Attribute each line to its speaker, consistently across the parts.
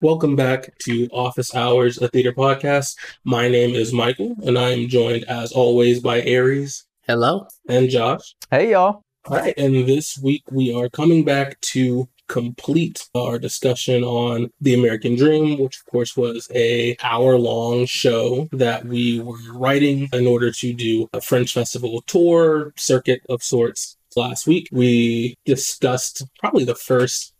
Speaker 1: Welcome back to Office Hours, a theater podcast. My name is Michael, and I am joined, as always, by Aries
Speaker 2: Hello.
Speaker 1: and Josh.
Speaker 3: Hey y'all.
Speaker 1: All right, and this week we are coming back to complete our discussion on the American Dream, which of course was a hour-long show that we were writing in order to do a Fringe Festival tour circuit of sorts. Last week we discussed probably the first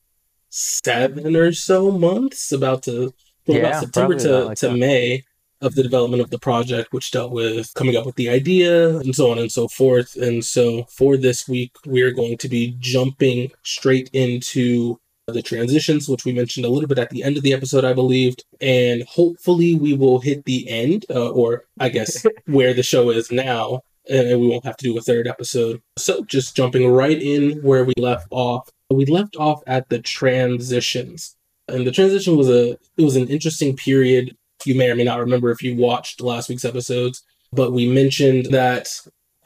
Speaker 1: seven or so months, about to from about
Speaker 3: Yeah,
Speaker 1: September
Speaker 3: probably
Speaker 1: to,
Speaker 3: like
Speaker 1: to
Speaker 3: that.
Speaker 1: May of the development of the project, which dealt with coming up with the idea and so on and so forth. And so for this week, we're going to be jumping straight into the transitions, which we mentioned a little bit at the end of the episode, I believed. And hopefully we will hit the end, uh, or I guess where the show is now, and we won't have to do a third episode. So just jumping right in where we left off. We left off at the transitions. And the transition was a it was an interesting period you may or may not remember if you watched last week's episodes, but we mentioned that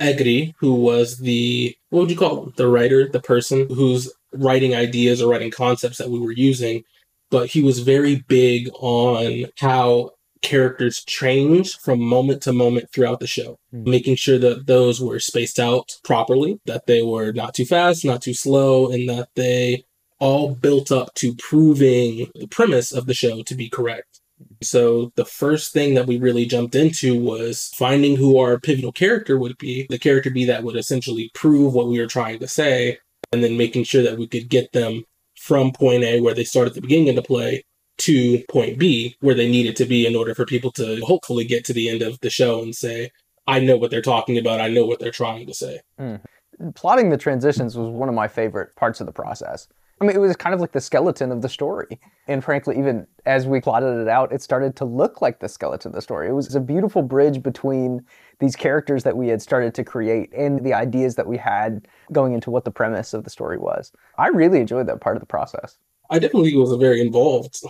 Speaker 1: Egri, who was the what would you call him? The writer, the person who's writing ideas or writing concepts that we were using, but he was very big on how characters change from moment to moment throughout the show,
Speaker 3: Hmm.
Speaker 1: making sure that those were spaced out properly, that they were not too fast, not too slow, and that they all built up to proving the premise of the show to be correct. So the first thing that we really jumped into was finding who our pivotal character would be, the character be that would essentially prove what we were trying to say, and then making sure that we could get them from point A where they start at the beginning of the play to point B where they needed to be in order for people to hopefully get to the end of the show and say, I know what they're talking about, I know what they're trying to say. Mm-hmm.
Speaker 3: Plotting the transitions was one of my favorite parts of the process. I mean, it was kind of like the skeleton of the story. And frankly, even as we plotted it out, it started to look like the skeleton of the story. It was a beautiful bridge between these characters that we had started to create and the ideas that we had going into what the premise of the story was. I really enjoyed that part of the process.
Speaker 1: I definitely was a very involved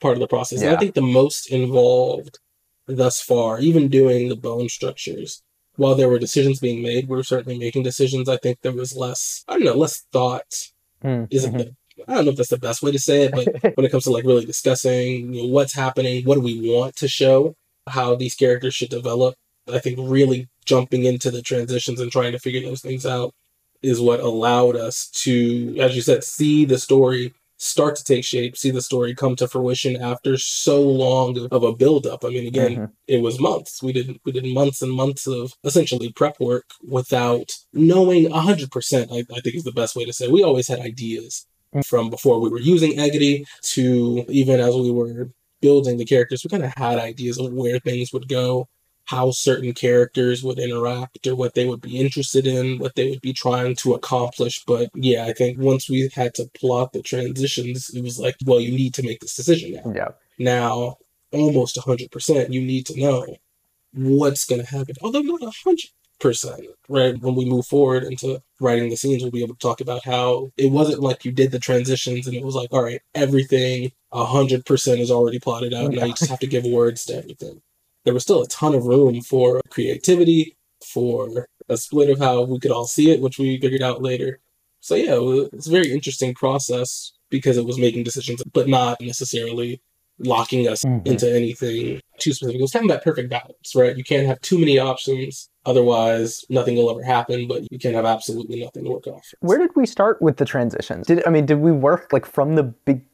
Speaker 1: part of the process. And I think the most involved thus far, even doing the bone structures, while there were decisions being made, we were certainly making decisions. I think there was less, I don't know, less thought.
Speaker 3: Mm,
Speaker 1: Isn't
Speaker 3: mhm.
Speaker 1: the, I don't know if that's the best way to say it, but when it comes to like really discussing you know, what's happening, what do we want to show, how these characters should develop, I think really jumping into the transitions and trying to figure those things out is what allowed us to, as you said, see the story start to take shape, see the story come to fruition after so long of, a buildup. I mean, again,
Speaker 3: Mhm.
Speaker 1: it was months. We did we did months and months of essentially prep work without knowing hundred percent. I, I think is the best way to say. It. We always had ideas
Speaker 3: Mm.
Speaker 1: from before we were using Egri to even as we were building the characters. We kind of had ideas of where things would go, how certain characters would interact, or what they would be interested in, what they would be trying to accomplish. But yeah, I think once we had to plot the transitions, it was like, well, you need to make this decision now.
Speaker 3: Yeah.
Speaker 1: now almost 100% you need to know what's going to happen. Although not 100% right? When we move forward into writing the scenes we'll be able to talk about how it wasn't like you did the transitions and it was like all right everything 100% is already plotted out. Now you just have to give words to everything there was still a ton of room for creativity for a split of how we could all see it which we figured out later so yeah it's a very interesting process because it was making decisions but not necessarily locking us
Speaker 3: Mhm.
Speaker 1: into anything too specific. It was kind of that perfect balance, right? You can't have too many options, otherwise nothing will ever happen. But you can't have absolutely nothing to work off.
Speaker 3: Where did we start with the transitions? Did I mean did we work like from the beginning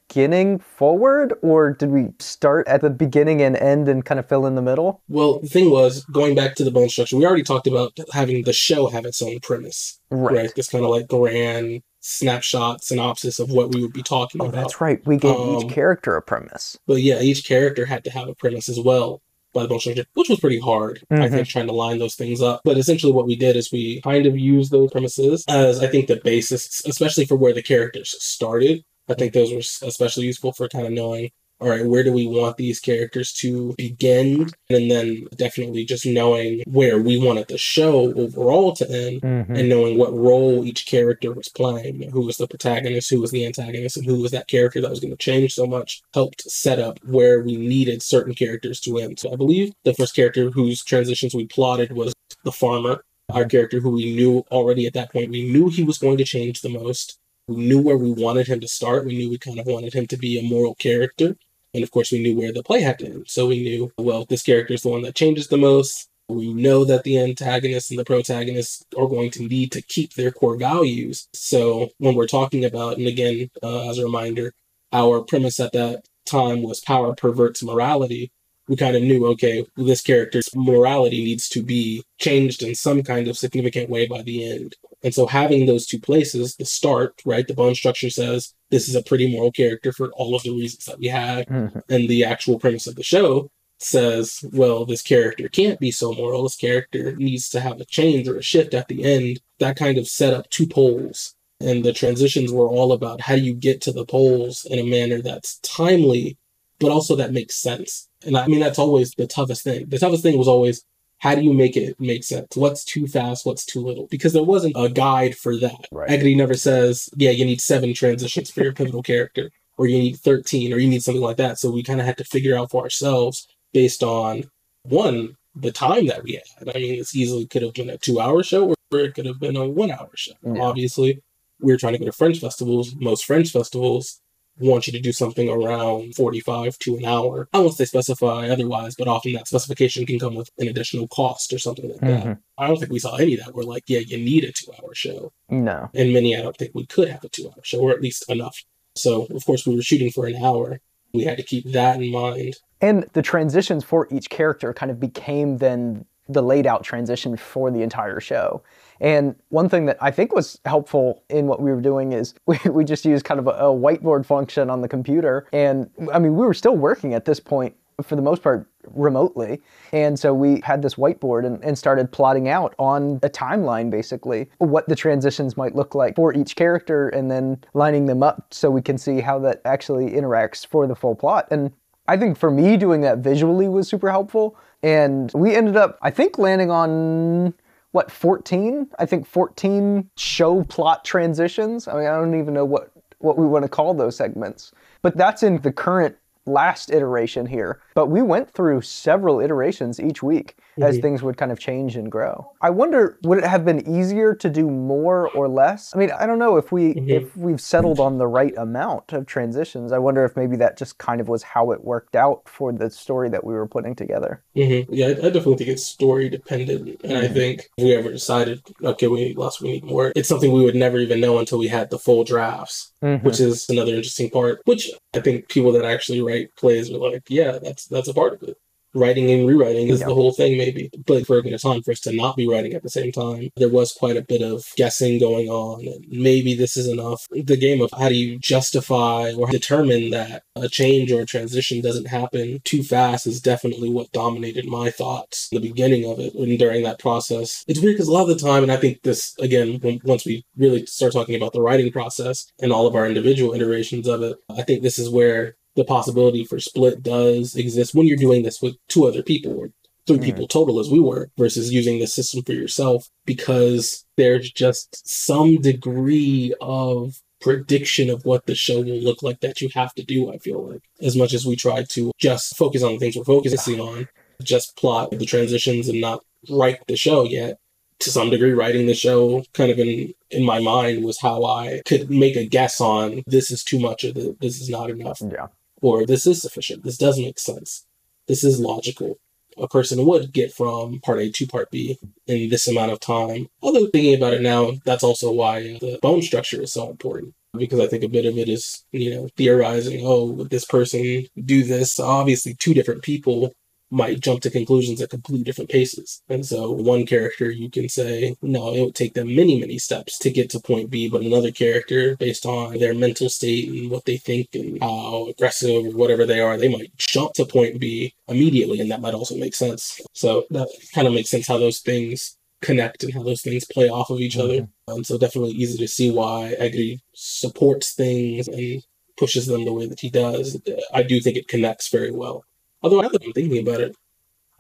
Speaker 3: forward or did we start at the beginning and end and kind of fill in the middle?
Speaker 1: Well, the thing was going back to the bone structure. We already talked about having the show have its own premise, right? This kind of like grand snapshot synopsis of what we would be talking
Speaker 3: Oh,
Speaker 1: about.
Speaker 3: that's right. We gave
Speaker 1: Um,
Speaker 3: each character a premise.
Speaker 1: But yeah, each character had to have a premise as well by the bone structure, which was pretty hard, I
Speaker 3: Mhm.
Speaker 1: think, trying to line those things up. But essentially, what we did is we kind of used those premises as I think the basis, especially for where the characters started. I think those were especially useful for kind of knowing, all right, where do we want these characters to begin? And then definitely just knowing where we wanted the show overall to end
Speaker 3: Mhm.
Speaker 1: and knowing what role each character was playing, who was the protagonist, who was the antagonist, and who was that character that was going to change so much, helped set up where we needed certain characters to end. So I believe the first character whose transitions we plotted was the farmer, our character who we knew already at that point, we knew he was going to change the most. We knew where we wanted him to start. We knew we kind of wanted him to be a moral character. And of course, we knew where the play had to end. So we knew, well, this character is the one that changes the most. We know that the antagonist and the protagonist are going to need to keep their core values. So when we're talking about, and again, uh, as a reminder, our premise at that time was power perverts morality. We kind of knew, okay, this character's morality needs to be changed in some kind of significant way by the end. And so having those two places, the start, right? The bone structure says this is a pretty moral character for all of the reasons that we had.
Speaker 3: Mm-hmm.
Speaker 1: And the actual premise of the show says, well, this character can't be so moral. This character needs to have a change or a shift at the end. That kind of set up two poles. And the transitions were all about how do you get to the poles in a manner that's timely, but also that makes sense. And I mean, that's always the toughest thing. The toughest thing was always how do you make it make sense? What's too fast? What's too little? Because there wasn't a guide for that.
Speaker 3: Right.
Speaker 1: Egri never says, yeah, you need seven transitions for your pivotal character, or you need 13, or you need something like that. So we kind of had to figure out for ourselves based on one, the time that we had. I mean, it's easily could have been a two hour show or it could have been a one hour show.
Speaker 3: Yeah.
Speaker 1: Obviously, we were trying to go to Fringe festivals. Most Fringe festivals want you to do something around 45 to an hour, unless they specify otherwise, but often that specification can come with an additional cost or something like that.
Speaker 3: Mhm.
Speaker 1: I don't think we saw any that were like, yeah, you need a two hour show.
Speaker 3: No.
Speaker 1: And many, I don't think we could have a two hour show, or at least enough. So, of course, we were shooting for an hour. We had to keep that in mind.
Speaker 3: And the transitions for each character kind of became then the laid out transition for the entire show. And one thing that I think was helpful in what we were doing is we, we just used kind of a, a whiteboard function on the computer. And I mean, we were still working at this point for the most part remotely. And so we had this whiteboard and, and started plotting out on a timeline basically what the transitions might look like for each character and then lining them up so we can see how that actually interacts for the full plot. And I think for me, doing that visually was super helpful. And we ended up, I think, landing on what, 14? I think 14 show plot transitions. I mean, I don't even know what, what we want to call those segments. But that's in the current last iteration here. But we went through several iterations each week as
Speaker 1: Mhm.
Speaker 3: things would kind of change and grow. I wonder, would it have been easier to do more or less? I mean, I don't know if we
Speaker 1: Mhm.
Speaker 3: if we've settled on the right amount of transitions. I wonder if maybe that just kind of was how it worked out for the story that we were putting together.
Speaker 1: hmm Yeah, I, I definitely think it's story dependent, and I
Speaker 3: Mhm.
Speaker 1: think if we ever decided, okay, we need less, we need more, it's something we would never even know until we had the full drafts,
Speaker 3: Mhm.
Speaker 1: which is another interesting part. Which I think people that actually write plays are like, yeah, that's that's a part of it. Writing and rewriting is
Speaker 3: Yeah.
Speaker 1: the whole thing, maybe. But for a bit of time, for us to not be writing at the same time, there was quite a bit of guessing going on. And maybe this is enough. The game of how do you justify or determine that a change or a transition doesn't happen too fast is definitely what dominated my thoughts in the beginning of it and during that process. It's weird because a lot of the time, and I think this, again, when, once we really start talking about the writing process and all of our individual iterations of it, I think this is where the possibility for split does exist when you're doing this with two other people or three
Speaker 3: Mhm.
Speaker 1: people total as we were versus using the system for yourself because there's just some degree of prediction of what the show will look like that you have to do i feel like as much as we try to just focus on the things we're focusing on just plot the transitions and not write the show yet to some degree writing the show kind of in in my mind was how i could make a guess on this is too much or the, this is not enough
Speaker 3: Yeah.
Speaker 1: Or this is sufficient. This does make sense. This is logical. A person would get from part A to part B in this amount of time. Although thinking about it now, that's also why the bone structure is so important. Because I think a bit of it is, you know, theorizing, oh, would this person do this? Obviously, two different people might jump to conclusions at completely different paces. And so one character you can say, no, it would take them many, many steps to get to point B, but another character, based on their mental state and what they think and how aggressive or whatever they are, they might jump to point B immediately, and that might also make sense. So that kind of makes sense how those things connect and how those things play off of each other. And so definitely easy to see why Egri supports things and pushes them the way that he does. I do think it connects very well. Although now that I'm thinking about it,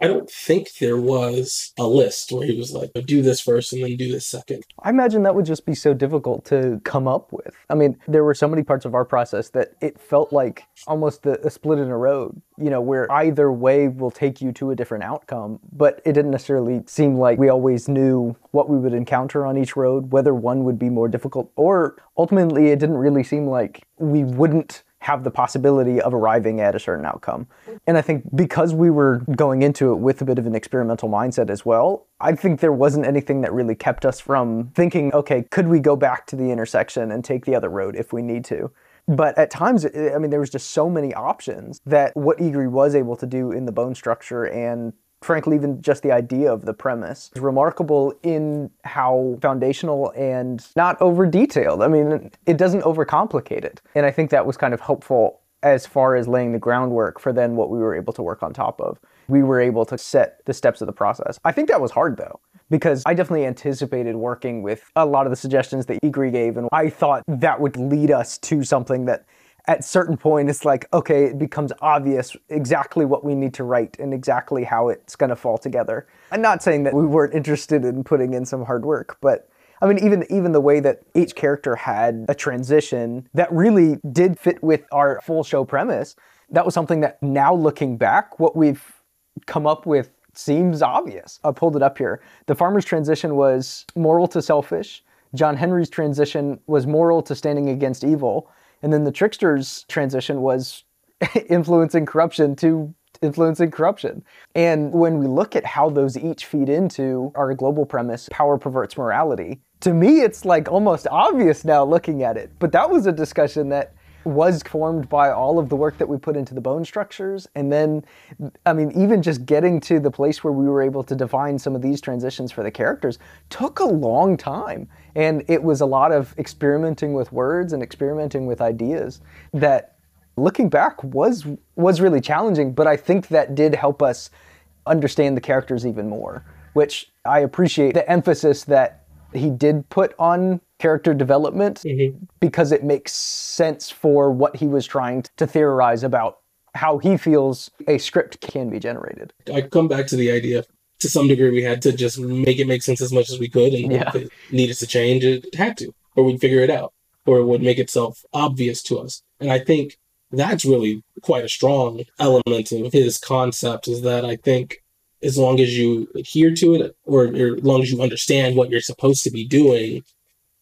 Speaker 1: I don't think there was a list where he was like, oh, do this first and then do this second.
Speaker 3: I imagine that would just be so difficult to come up with. I mean, there were so many parts of our process that it felt like almost a, a split in a road, you know, where either way will take you to a different outcome, but it didn't necessarily seem like we always knew what we would encounter on each road, whether one would be more difficult, or ultimately it didn't really seem like we wouldn't have the possibility of arriving at a certain outcome. And I think because we were going into it with a bit of an experimental mindset as well, I think there wasn't anything that really kept us from thinking, okay, could we go back to the intersection and take the other road if we need to? But at times, I mean, there was just so many options that what Egri was able to do in the bone structure and frankly, even just the idea of the premise is remarkable in how foundational and not over detailed. I mean, it doesn't overcomplicate it. And I think that was kind of helpful as far as laying the groundwork for then what we were able to work on top of. We were able to set the steps of the process. I think that was hard though because I definitely anticipated working with a lot of the suggestions that Egri gave, and I thought that would lead us to something that at certain point it's like okay it becomes obvious exactly what we need to write and exactly how it's going to fall together. I'm not saying that we weren't interested in putting in some hard work but i mean even even the way that each character had a transition that really did fit with our full show premise that was something that now looking back what we've come up with seems obvious. I pulled it up here. The farmer's transition was moral to selfish. John henry's transition was moral to standing against evil and then the trickster's transition was influencing corruption to influencing corruption. And when we look at how those each feed into our global premise, power perverts morality, to me it's like almost obvious now looking at it. But that was a discussion that was formed by all of the work that we put into the bone structures. And then, I mean, even just getting to the place where we were able to define some of these transitions for the characters took a long time. And it was a lot of experimenting with words and experimenting with ideas that looking back was was really challenging, but I think that did help us understand the characters even more, which I appreciate the emphasis that he did put on character development mm-hmm. because it makes sense for what he was trying to theorize about how he feels a script can be generated.
Speaker 1: I come back to the idea to some degree we had to just make it make sense as much as we could and yeah. if it needed to change it had to or we'd figure it out or it would make itself obvious to us and i think that's really quite a strong element of his concept is that i think as long as you adhere to it or, or as long as you understand what you're supposed to be doing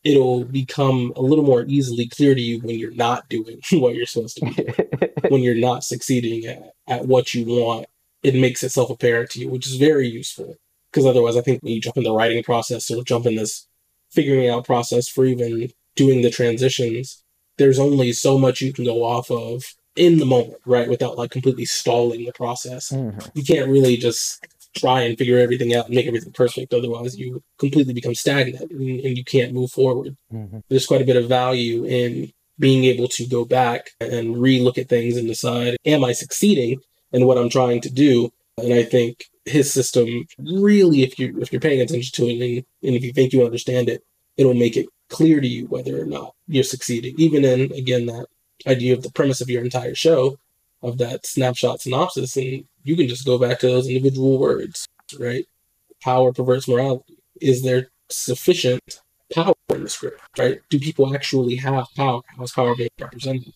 Speaker 1: it'll become a little more easily clear to you when you're not doing what you're supposed to be when you're not succeeding at, at what you want it makes itself apparent to you which is very useful. Because otherwise i think when you jump in the writing process or jump in this figuring out process for even doing the transitions there's only so much you can go off of in the moment right? Without like completely stalling the process. Mm-hmm. you can't really just try and figure everything out and make everything perfect. Otherwise, you completely become stagnant and, and you can't move forward. Mm-hmm. There's quite a bit of value in being able to go back and re-look at things and decide, am I succeeding in what I'm trying to do? And I think his system really, if you if you're paying attention to it and, and if you think you understand it, it'll make it clear to you whether or not you're succeeding. Even in again that idea of the premise of your entire show, of that snapshot synopsis, and you can just go back to those individual words, right? Power perverts morality. Is there sufficient power in the script, right? Do people actually have power? How is power being represented?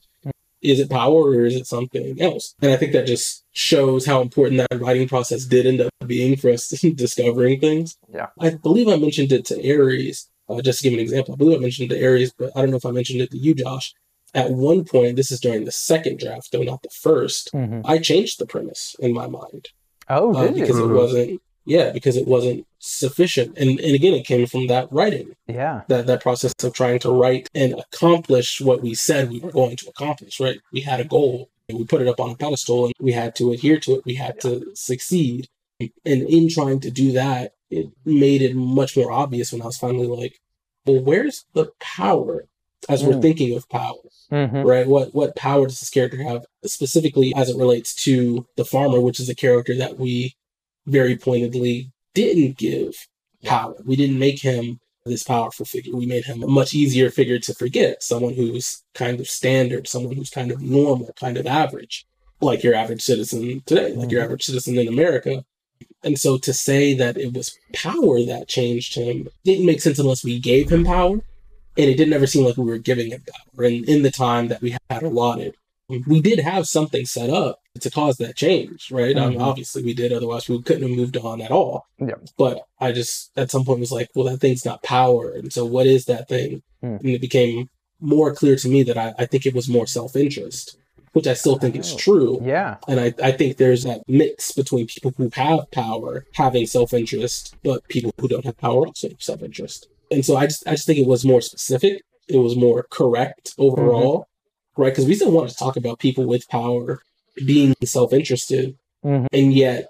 Speaker 1: Is it power or is it something else? And I think that just shows how important that writing process did end up being for us discovering things.
Speaker 3: Yeah.
Speaker 1: I believe I mentioned it to Aries, uh, just to give an example. I believe I mentioned it to Aries, but I don't know if I mentioned it to you, Josh at one point, this is during the second draft, though not the 1st mm-hmm. I changed the premise in my mind.
Speaker 3: Oh, uh,
Speaker 1: because
Speaker 3: you?
Speaker 1: it wasn't. Yeah, because it wasn't sufficient, and and again, it came from that writing.
Speaker 3: Yeah,
Speaker 1: that that process of trying to write and accomplish what we said we were going to accomplish. Right, we had a goal, and we put it up on a pedestal, and we had to adhere to it. We had yeah. to succeed, and in trying to do that, it made it much more obvious when I was finally like, well, where's the power as mm. we're thinking of power, mm-hmm. right? What what power does this character have specifically as it relates to the farmer, which is a character that we very pointedly didn't give power. We didn't make him this powerful figure. We made him a much easier figure to forget, someone who's kind of standard, someone who's kind of normal, kind of average, like your average citizen today, like mm-hmm. your average citizen in America. And so to say that it was power that changed him didn't make sense unless we gave him power and it didn't ever seem like we were giving it power. And in the time that we had allotted, we did have something set up to cause that change, right? Mm-hmm. I mean, obviously we did, otherwise we couldn't have moved on at all.
Speaker 3: Yeah.
Speaker 1: But I just at some point was like, well, that thing's not power, and so what is that thing? Mm. And it became more clear to me that I, I think it was more self interest, which I still think is
Speaker 3: Oh,
Speaker 1: true.
Speaker 3: Yeah.
Speaker 1: And I, I think there's that mix between people who have power having self interest, but people who don't have power also have self interest. And so I just I just think it was more specific. It was more correct overall, right? Because we still want to talk about people with power being self interested,
Speaker 3: Mhm.
Speaker 1: and yet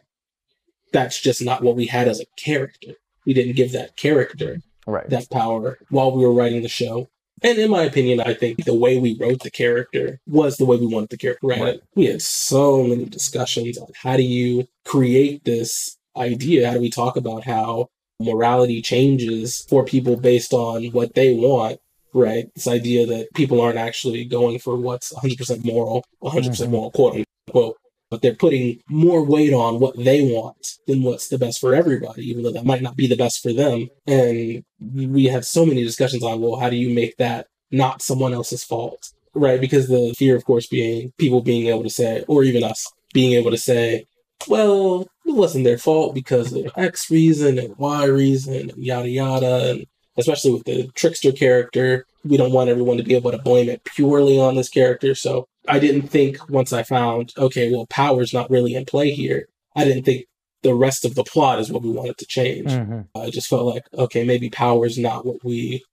Speaker 1: that's just not what we had as a character. We didn't give that character
Speaker 3: Right.
Speaker 1: that power while we were writing the show. And in my opinion, I think the way we wrote the character was the way we wanted the character. Right?
Speaker 3: Right.
Speaker 1: We had so many discussions on how do you create this idea? How do we talk about how morality changes for people based on what they want? Right? This idea that people aren't actually going for what's 100% moral, 100%
Speaker 3: Mhm.
Speaker 1: moral, quote unquote, but they're putting more weight on what they want than what's the best for everybody, even though that might not be the best for them. And we have so many discussions on, well, how do you make that not someone else's fault? Right? Because the fear, of course, being people being able to say, or even us being able to say, well, it wasn't their fault because of X reason and Y reason and yada yada. And especially with the trickster character, we don't want everyone to be able to blame it purely on this character. So I didn't think once I found, okay, well, power's not really in play here. I didn't think the rest of the plot is what we wanted to change.
Speaker 3: Mhm.
Speaker 1: I just felt like, okay, maybe power's not what we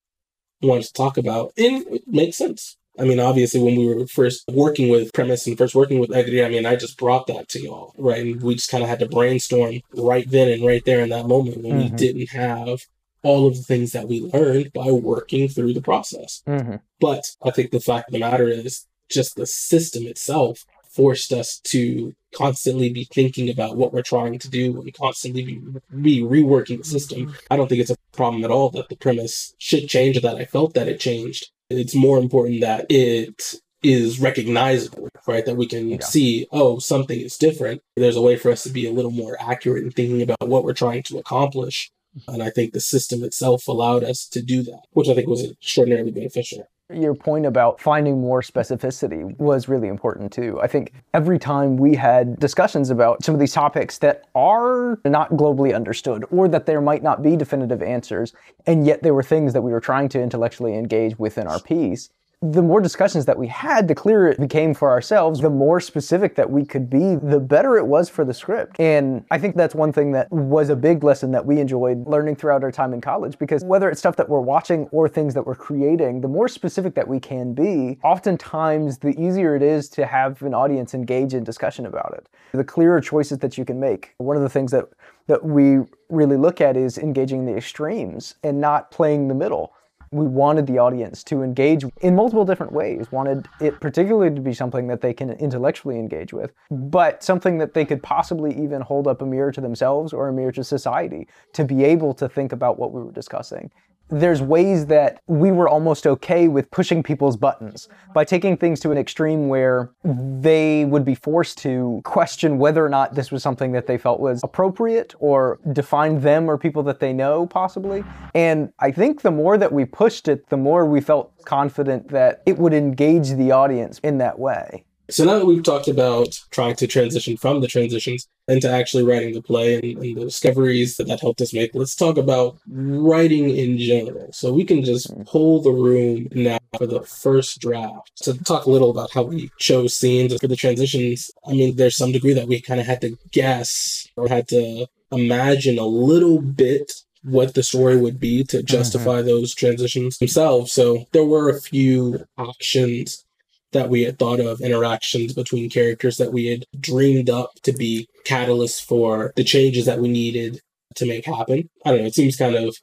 Speaker 1: wanted to talk about. And it makes sense. I mean, obviously, when we were first working with Premise and first working with Egri, I mean, I just brought that to y'all, right? And we just kind of had to brainstorm right then and right there in that moment when we
Speaker 3: Mhm.
Speaker 1: didn't have all of the things that we learned by working through the process.
Speaker 3: Mhm.
Speaker 1: But I think the fact of the matter is just the system itself forced us to constantly be thinking about what we're trying to do and constantly be, be reworking the system. I don't think it's a problem at all that the premise should change or that I felt that it changed. It's more important that it is recognizable, right? That we can
Speaker 3: Yeah.
Speaker 1: see, oh, something is different. There's a way for us to be a little more accurate in thinking about what we're trying to accomplish. Mm-hmm. And I think the system itself allowed us to do that, which I think was extraordinarily beneficial.
Speaker 3: Your point about finding more specificity was really important too. I think every time we had discussions about some of these topics that are not globally understood or that there might not be definitive answers, and yet there were things that we were trying to intellectually engage within our piece, the more discussions that we had, the clearer it became for ourselves, the more specific that we could be, the better it was for the script. And I think that's one thing that was a big lesson that we enjoyed learning throughout our time in college because whether it's stuff that we're watching or things that we're creating, the more specific that we can be, oftentimes the easier it is to have an audience engage in discussion about it. The clearer choices that you can make. One of the things that that we really look at is engaging the extremes and not playing the middle we wanted the audience to engage in multiple different ways wanted it particularly to be something that they can intellectually engage with but something that they could possibly even hold up a mirror to themselves or a mirror to society to be able to think about what we were discussing there's ways that we were almost okay with pushing people's buttons by taking things to an extreme where they would be forced to question whether or not this was something that they felt was appropriate or defined them or people that they know possibly. And I think the more that we pushed it, the more we felt confident that it would engage the audience in that way.
Speaker 1: So now that we've talked about trying to transition from the transitions into actually writing the play and, and the discoveries that that helped us make, let's talk about writing in general. So we can just pull the room now for the first draft to talk a little about how we chose scenes for the transitions. I mean, there's some degree that we kind of had to guess or had to imagine a little bit what the story would be to justify mm-hmm. those transitions themselves. So there were a few actions that we had thought of interactions between characters that we had dreamed up to be catalysts for the changes that we needed to make happen. I don't know, it seems kind of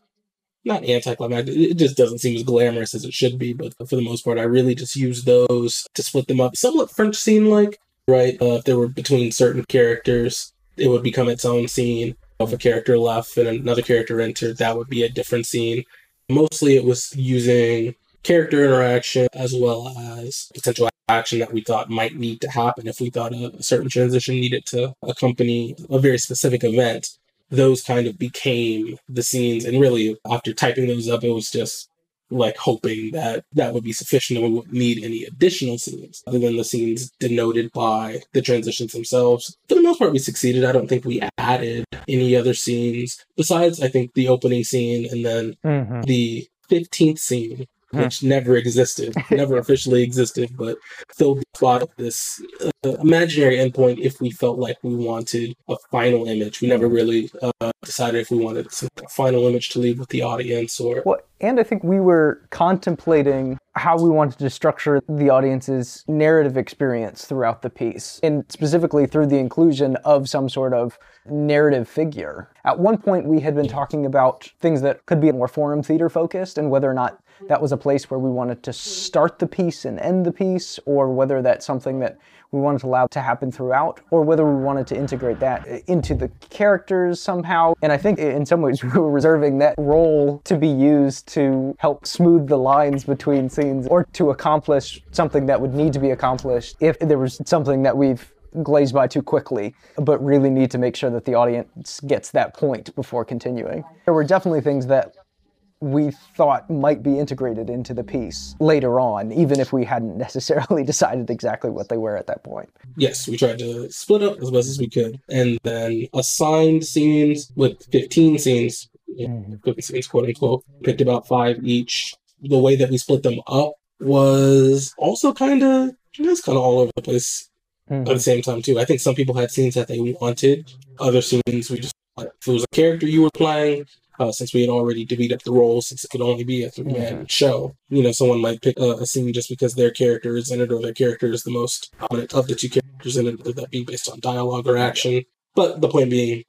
Speaker 1: not anticlimactic. It just doesn't seem as glamorous as it should be, but for the most part, I really just used those to split them up. Somewhat French scene like, right? Uh, if they were between certain characters, it would become its own scene. If a character left and another character entered, that would be a different scene. Mostly it was using character interaction as well as potential action that we thought might need to happen if we thought a, a certain transition needed to accompany a very specific event. Those kind of became the scenes and really after typing those up it was just like hoping that that would be sufficient and we wouldn't need any additional scenes other than the scenes denoted by the transitions themselves. For the most part we succeeded. I don't think we added any other scenes besides i think the opening scene and then
Speaker 3: Mm-hmm.
Speaker 1: the 15th scene which never existed, never officially existed, but filled the plot of this uh, imaginary endpoint if we felt like we wanted a final image. We never really uh, decided if we wanted a final image to leave with the audience or.
Speaker 3: Well, and I think we were contemplating how we wanted to structure the audience's narrative experience throughout the piece, and specifically through the inclusion of some sort of narrative figure. At one point, we had been talking about things that could be more forum theater focused and whether or not that was a place where we wanted to start the piece and end the piece, or whether that's something that we wanted to allow to happen throughout, or whether we wanted to integrate that into the characters somehow. And I think in some ways we were reserving that role to be used to help smooth the lines between scenes or to accomplish something that would need to be accomplished if there was something that we've glazed by too quickly, but really need to make sure that the audience gets that point before continuing. There were definitely things that we thought might be integrated into the piece later on, even if we hadn't necessarily decided exactly what they were at that point.
Speaker 1: Yes, we tried to split up as best as we could and then assigned scenes with 15 scenes, mm-hmm. 15 scenes, quote unquote, picked about five each. The way that we split them up was also kind of, it was kind of all over the place mm-hmm. at the same time, too. I think some people had scenes that they wanted, other scenes we just, if it was a character you were playing, uh, since we had already divvied up the roles, since it could only be a three man mm-hmm. show. You know, someone might pick a, a, scene just because their character is in it or their character is the most prominent of the two characters in it, whether that be based on dialogue or action. But the point being,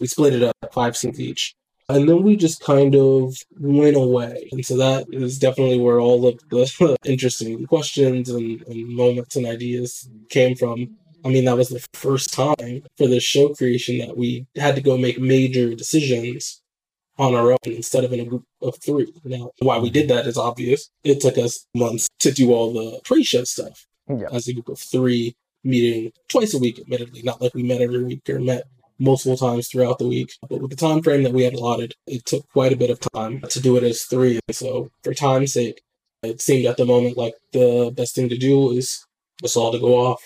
Speaker 1: we split it up five scenes each. And then we just kind of went away. And so that is definitely where all of the interesting questions and, and moments and ideas came from. I mean, that was the first time for this show creation that we had to go make major decisions on our own instead of in a group of three. Now, why we did that is obvious. It took us months to do all the pre-show stuff yeah. as a group of three, meeting twice a week, admittedly, not like we met every week or met multiple times throughout the week. But with the time frame that we had allotted, it took quite a bit of time to do it as three. So for time's sake, it seemed at the moment like the best thing to do is us all to go off,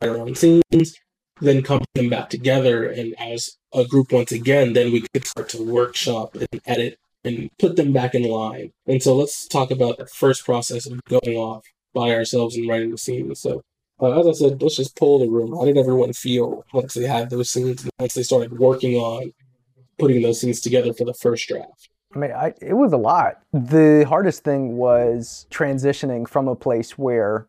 Speaker 1: write our own scenes, then come them back together and as a group once again, then we could start to workshop and edit and put them back in line. And so let's talk about the first process of going off by ourselves and writing the scenes. So uh, as I said, let's just pull the room. How did everyone feel once they had those scenes once they started working on putting those scenes together for the first draft?
Speaker 3: I mean, I, it was a lot. The hardest thing was transitioning from a place where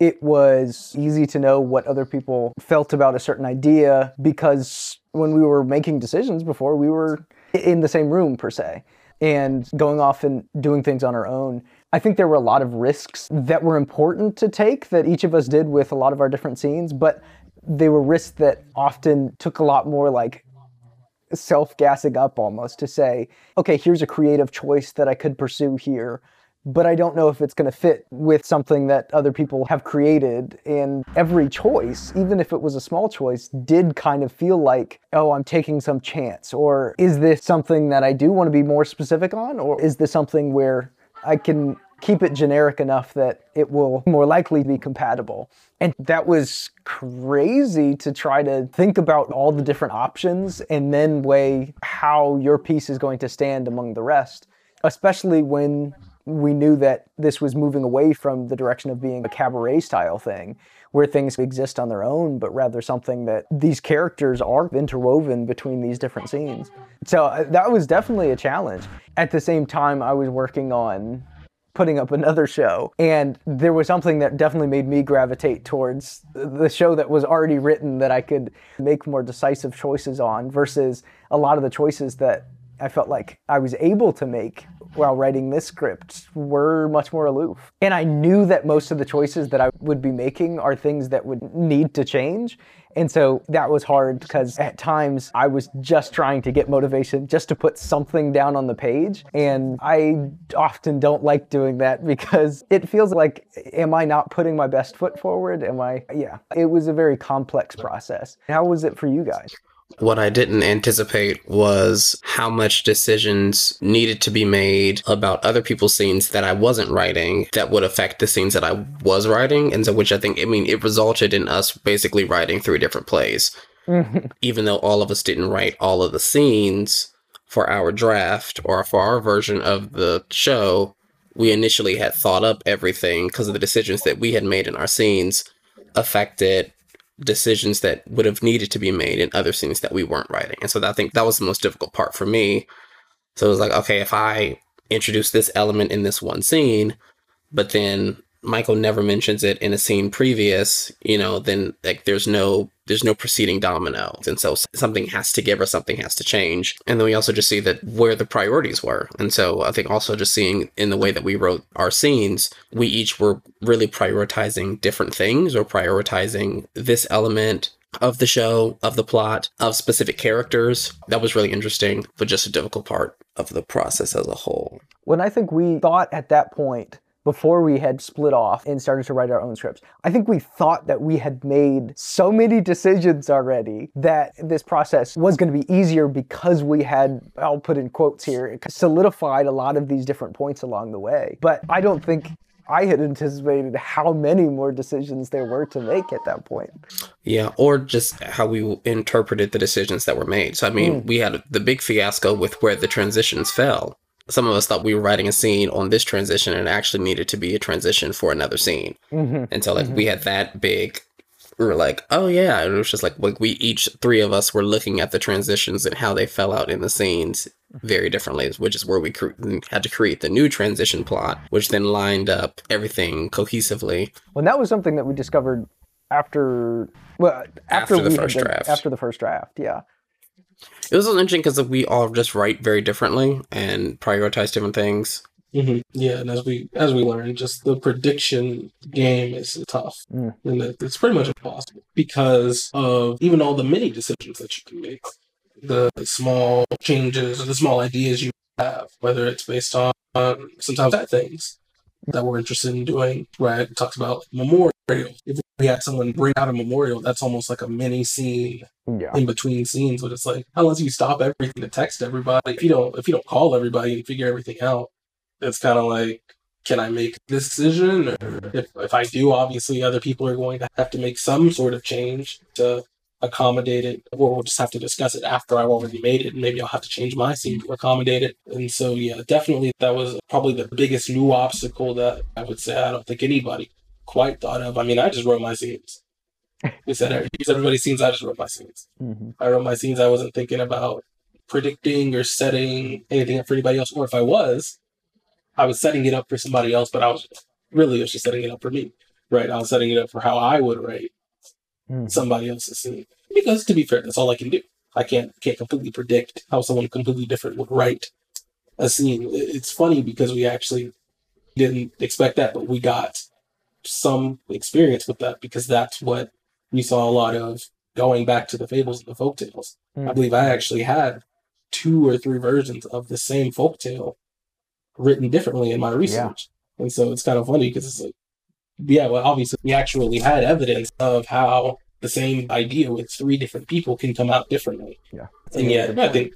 Speaker 3: it was easy to know what other people felt about a certain idea because when we were making decisions before, we were in the same room per se and going off and doing things on our own. I think there were a lot of risks that were important to take that each of us did with a lot of our different scenes, but they were risks that often took a lot more like self gassing up almost to say, okay, here's a creative choice that I could pursue here but I don't know if it's going to fit with something that other people have created. And every choice, even if it was a small choice, did kind of feel like, oh, I'm taking some chance. Or is this something that I do want to be more specific on? Or is this something where I can keep it generic enough that it will more likely be compatible? And that was crazy to try to think about all the different options and then weigh how your piece is going to stand among the rest, especially when we knew that this was moving away from the direction of being a cabaret style thing where things exist on their own, but rather something that these characters are interwoven between these different scenes. So uh, that was definitely a challenge. At the same time, I was working on putting up another show, and there was something that definitely made me gravitate towards the show that was already written that I could make more decisive choices on versus a lot of the choices that I felt like I was able to make while writing this script were much more aloof. And I knew that most of the choices that I would be making are things that would need to change. And so that was hard because at times I was just trying to get motivation just to put something down on the page. And I often don't like doing that because it feels like, am I not putting my best foot forward? Am I, yeah. It was a very complex process. How was it for you guys?
Speaker 2: What I didn't anticipate was how much decisions needed to be made about other people's scenes that I wasn't writing that would affect the scenes that I was writing. And so, which I think, I mean, it resulted in us basically writing three different plays. Mm-hmm. Even though all of us didn't write all of the scenes for our draft or for our version of the show, we initially had thought up everything because of the decisions that we had made in our scenes affected decisions that would have needed to be made in other scenes that we weren't writing. And so I think that was the most difficult part for me. So it was like, okay, if I introduce this element in this one scene, but then Michael never mentions it in a scene previous, you know, then like there's no there's no preceding domino. And so something has to give or something has to change. And then we also just see that where the priorities were. And so I think also just seeing in the way that we wrote our scenes, we each were really prioritizing different things or prioritizing this element of the show, of the plot, of specific characters. That was really interesting, but just a difficult part of the process as a whole.
Speaker 3: When I think we thought at that point before we had split off and started to write our own scripts. I think we thought that we had made so many decisions already that this process was going to be easier because we had, I'll put in quotes here, solidified a lot of these different points along the way. But I don't think I had anticipated how many more decisions there were to make at that point.
Speaker 2: Yeah, or just how we interpreted the decisions that were made. So, I mean, mm. we had the big fiasco with where the transitions fell some of us thought we were writing a scene on this transition and actually needed to be a transition for another scene. Mm-hmm. And so like mm-hmm. we had that big we were like, oh yeah, it was just like like we each three of us were looking at the transitions and how they fell out in the scenes very differently, which is where we cre- had to create the new transition plot, which then lined up everything cohesively.
Speaker 3: Well, that was something that we discovered after well after, after the first draft. After the first draft, yeah.
Speaker 2: It was interesting because we all just write very differently and prioritize different things.
Speaker 1: Mm-hmm. Yeah, and as we as we learned, just the prediction game is tough, mm. and it's pretty much impossible because of even all the mini decisions that you can make, the small changes or the small ideas you have, whether it's based on um, sometimes bad things that we're interested in doing. Right, it talks about memorial. If we had someone bring out a memorial, that's almost like a mini scene yeah. in between scenes. But it's like unless you stop everything to text everybody, if you don't if you don't call everybody and figure everything out, it's kind of like can I make this decision? Or if, if I do, obviously other people are going to have to make some sort of change to accommodate it, or we'll just have to discuss it after I've already made it. And maybe I'll have to change my scene to accommodate it. And so, yeah, definitely that was probably the biggest new obstacle that I would say I don't think anybody quite thought of. I mean, I just wrote my scenes. You said everybody's scenes. I just wrote my scenes. Mm-hmm. I wrote my scenes. I wasn't thinking about predicting or setting anything up for anybody else. Or if I was, I was setting it up for somebody else. But I was really it was just setting it up for me, right? I was setting it up for how I would write mm-hmm. somebody else's scene. Because to be fair, that's all I can do. I can't can't completely predict how someone completely different would write a scene. It's funny because we actually didn't expect that, but we got some experience with that because that's what we saw a lot of going back to the fables and the folk tales. Mm. I believe I actually had two or three versions of the same folk tale written differently in my research. Yeah. And so it's kind of funny because it's like, yeah, well, obviously we actually had evidence of how the same idea with three different people can come out differently.
Speaker 3: Yeah.
Speaker 1: And yet, I think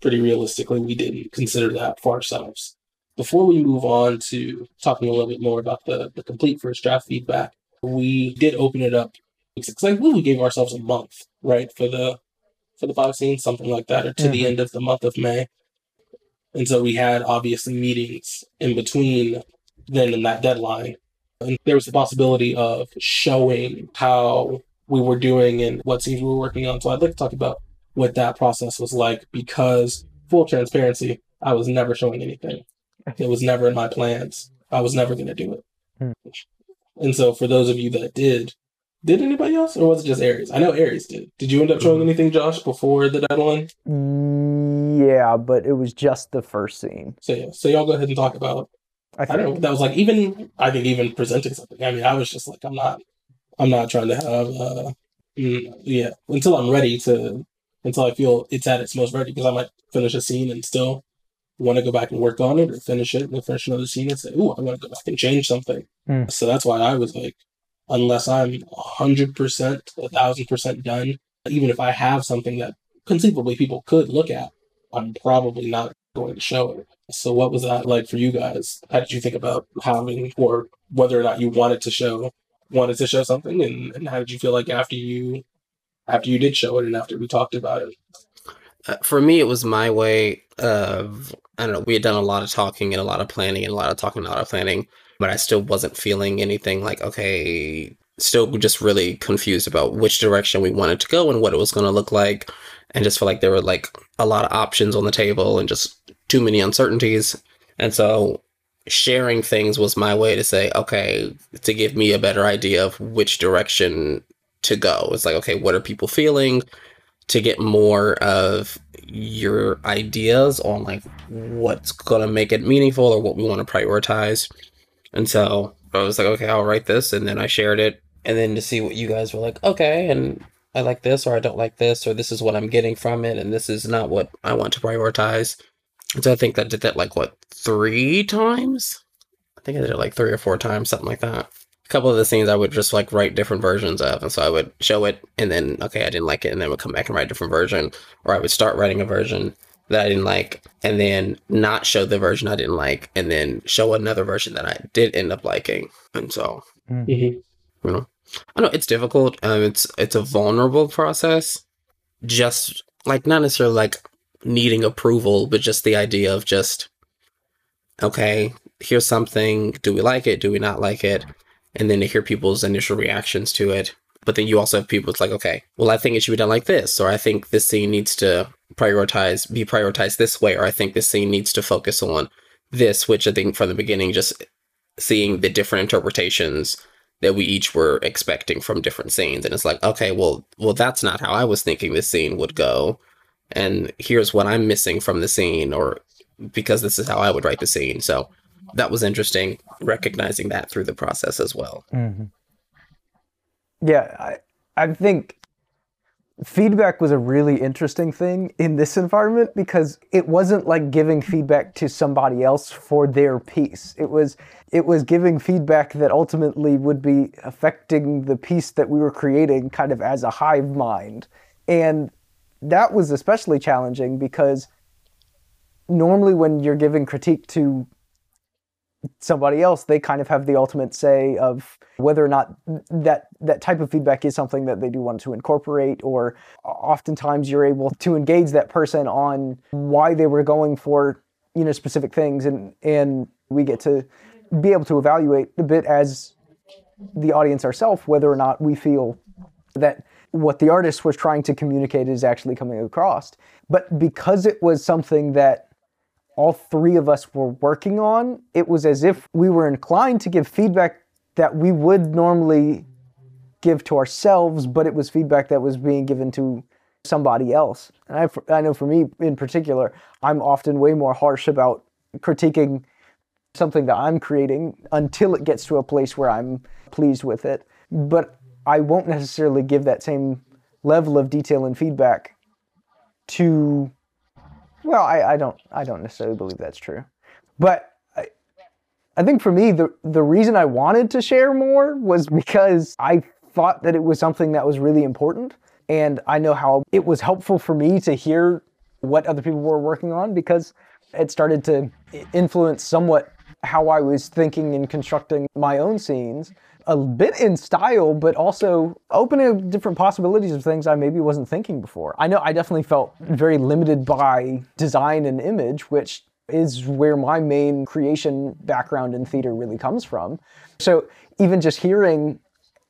Speaker 1: pretty realistically, we didn't consider that for ourselves before we move on to talking a little bit more about the, the complete first draft feedback, we did open it up because I believe we gave ourselves a month, right, for the for the five scenes, something like that, or to mm-hmm. the end of the month of May. And so we had obviously meetings in between then and that deadline. And there was the possibility of showing how we were doing and what scenes we were working on. So I'd like to talk about what that process was like because full transparency, I was never showing anything. It was never in my plans. I was never going to do it. Hmm. And so, for those of you that did, did anybody else, or was it just Aries? I know Aries did. Did you end up showing mm-hmm. anything, Josh, before the deadline?
Speaker 3: Yeah, but it was just the first scene.
Speaker 1: So yeah, so y'all go ahead and talk about. I, think. I don't know. That was like even I think even presenting something. I mean, I was just like, I'm not, I'm not trying to have, uh, mm, yeah, until I'm ready to, until I feel it's at its most ready, because I might finish a scene and still want to go back and work on it or finish it and finish another scene and say, "Oh, I'm going to go back and change something." Mm. So that's why I was like, unless I'm hundred percent, a thousand percent done, even if I have something that conceivably people could look at, I'm probably not going to show it. So what was that like for you guys? How did you think about having or whether or not you wanted to show wanted to show something and, and how did you feel like after you after you did show it and after we talked about it?
Speaker 2: Uh, for me, it was my way of I don't know. We had done a lot of talking and a lot of planning and a lot of talking, and a lot of planning, but I still wasn't feeling anything like okay. Still, just really confused about which direction we wanted to go and what it was going to look like, and just feel like there were like a lot of options on the table and just too many uncertainties. And so, sharing things was my way to say, okay, to give me a better idea of which direction to go. It's like, okay, what are people feeling? To get more of your ideas on like what's gonna make it meaningful or what we want to prioritize. And so I was like, okay, I'll write this, and then I shared it, and then to see what you guys were like, okay, and I like this or I don't like this or this is what I'm getting from it and this is not what I want to prioritize. And so I think that did that like what three times? I think I did it like three or four times, something like that a couple of the scenes I would just like write different versions of. And so I would show it and then, okay, I didn't like it. And then would come back and write a different version. Or I would start writing a version that I didn't like and then not show the version I didn't like and then show another version that I did end up liking. And so,
Speaker 1: Mhm.
Speaker 2: you know, I know it's difficult. Um, it's, it's a vulnerable process. Just like not necessarily like needing approval, but just the idea of just, okay, here's something. Do we like it? Do we not like it? and then to hear people's initial reactions to it. But then you also have people it's like, okay, well, I think it should be done like this, or I think this scene needs to prioritize, be prioritized this way, or I think this scene needs to focus on this, which I think from the beginning, just seeing the different interpretations that we each were expecting from different scenes, and it's like, okay, well, well, that's not how I was thinking this scene would go, and here's what I'm missing from the scene, or because this is how I would write the scene. So that was interesting recognizing that through the process as well. Mm-hmm.
Speaker 3: Yeah, I, I think feedback was a really interesting thing in this environment because it wasn't like giving feedback to somebody else for their piece. It was it was giving feedback that ultimately would be affecting the piece that we were creating kind of as a hive mind. And that was especially challenging because normally when you're giving critique to somebody else, they kind of have the ultimate say of whether or not that that type of feedback is something that they do want to incorporate, or oftentimes you're able to engage that person on why they were going for you know specific things, and and we get to be able to evaluate a bit as the audience ourselves whether or not we feel that what the artist was trying to communicate is actually coming across. But because it was something that all three of us were working on, it was as if we were inclined to give feedback that we would normally give to ourselves, but it was feedback that was being given to somebody else. And I, I know for me in particular, I'm often way more harsh about critiquing something that I'm creating until it gets to a place where I'm pleased with it. But I won't necessarily give that same level of detail and feedback to well, I, I don't I don't necessarily believe that's true. But I, I think for me the the reason I wanted to share more was because I thought that it was something that was really important and I know how it was helpful for me to hear what other people were working on because it started to influence somewhat how I was thinking and constructing my own scenes a bit in style, but also opening different possibilities of things I maybe wasn't thinking before. I know I definitely felt very limited by design and image, which is where my main creation background in theater really comes from. So even just hearing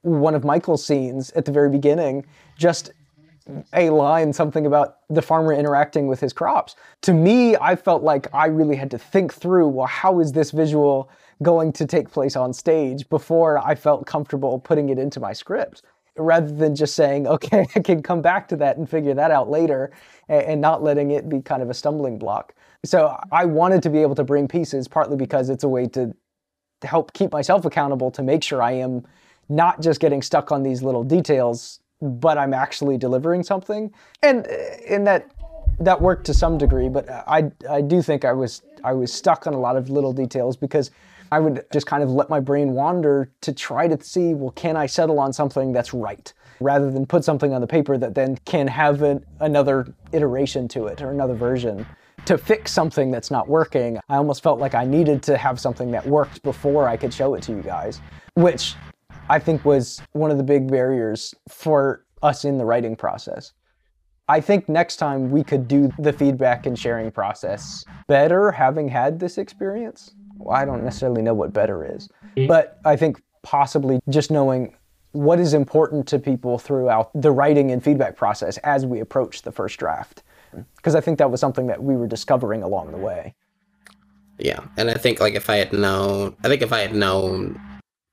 Speaker 3: one of Michael's scenes at the very beginning, just a line, something about the farmer interacting with his crops. To me, I felt like I really had to think through, well, how is this visual going to take place on stage before I felt comfortable putting it into my script? Rather than just saying, okay, I can come back to that and figure that out later and not letting it be kind of a stumbling block. So I wanted to be able to bring pieces partly because it's a way to, help keep myself accountable to make sure I am not just getting stuck on these little details but I'm actually delivering something. And in that that worked to some degree, but I I do think I was I was stuck on a lot of little details because I would just kind of let my brain wander to try to see, well, can I settle on something that's right? Rather than put something on the paper that then can have an, another iteration to it or another version. To fix something that's not working, I almost felt like I needed to have something that worked before I could show it to you guys, which I think was one of the big barriers for us in the writing process. I think next time we could do the feedback and sharing process better having had this experience. Well, I don't necessarily know what better is, mm-hmm. but I think possibly just knowing what is important to people throughout the writing and feedback process as we approach the first draft. Because I think that was something that we were discovering along the way.
Speaker 2: Yeah. And I think like if I had known, I think if I had known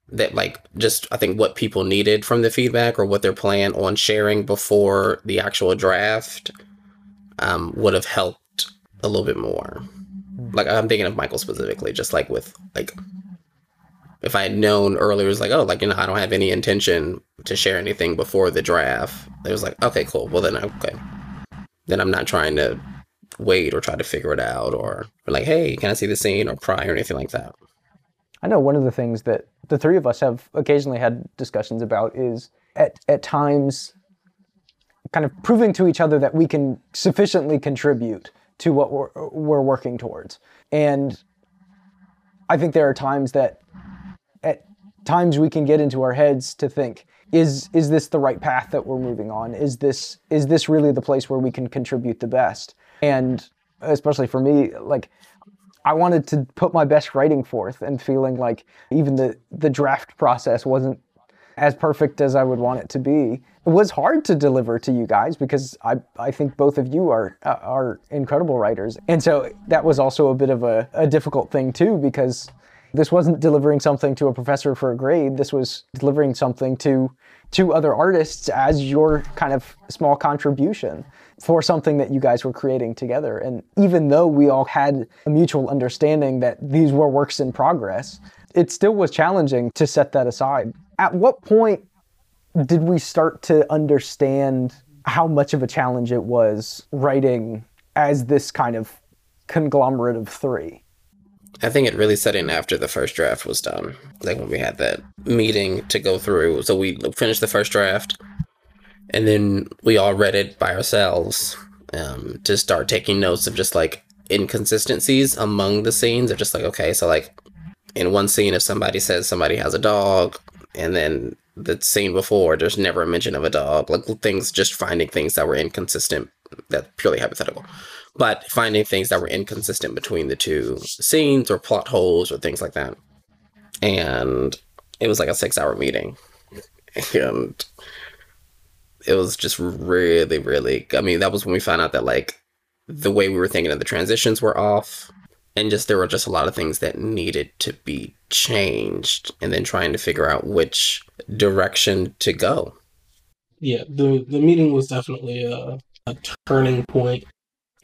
Speaker 2: that like just I think what people needed from the feedback or what their plan on sharing before the actual draft um, would have helped a little bit more. Like I'm thinking of Michael specifically, just like with like if I had known earlier, it was like, oh, like you know, I don't have any intention to share anything before the draft. It was like, okay, cool. Well then, okay, then I'm not trying to wait or try to figure it out or, or like, hey, can I see the scene or pry or anything like that.
Speaker 3: I know one of the things that the three of us have occasionally had discussions about is at, at times kind of proving to each other that we can sufficiently contribute to what we're, we're working towards. And I think there are times that at times we can get into our heads to think, is is this the right path that we're moving on? Is this is this really the place where we can contribute the best? And especially for me, like I wanted to put my best writing forth and feeling like even the the draft process wasn't as perfect as I would want it to be. It was hard to deliver to you guys because I, I think both of you are uh, are incredible writers. And so that was also a bit of a, a difficult thing too because this wasn't delivering something to a professor for a grade. This was delivering something to to other artists as your kind of small contribution for something that you guys were creating together. And even though we all had a mutual understanding that these were works in progress, it still was challenging to set that aside. At what point did we start to understand how much of a challenge it was writing as this kind of conglomerate of three?
Speaker 2: I think it really set in after the first draft was done. Like when we had that meeting to go through. So we finished the first draft and then we all read it by ourselves um, to start taking notes of just like inconsistencies among the scenes of just like okay so like in one scene if somebody says somebody has a dog and then the scene before there's never a mention of a dog like things just finding things that were inconsistent that purely hypothetical. But finding things that were inconsistent between the two scenes or plot holes or things like that. And it was like a six hour meeting. And it was just really, really. I mean, that was when we found out that like the way we were thinking of the transitions were off, and just there were just a lot of things that needed to be changed, and then trying to figure out which direction to go.
Speaker 1: Yeah, the the meeting was definitely a, a turning point.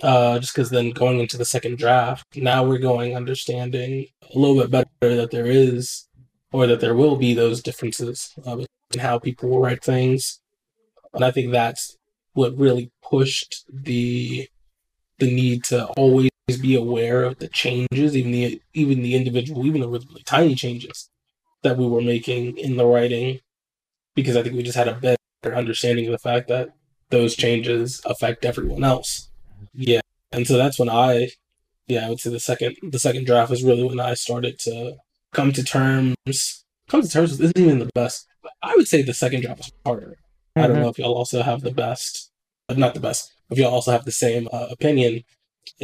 Speaker 1: Uh, just because then going into the second draft, now we're going understanding a little bit better that there is, or that there will be those differences uh, in how people will write things and I think that's what really pushed the the need to always be aware of the changes, even the even the individual, even the really, tiny changes that we were making in the writing, because I think we just had a better understanding of the fact that those changes affect everyone else. Yeah, and so that's when I, yeah, I would say the second the second draft is really when I started to come to terms. Come to terms isn't even the best. I would say the second draft was harder Mm-hmm. I don't mm-hmm. know if y'all also have the best, not the best, if y'all also have the same uh, opinion.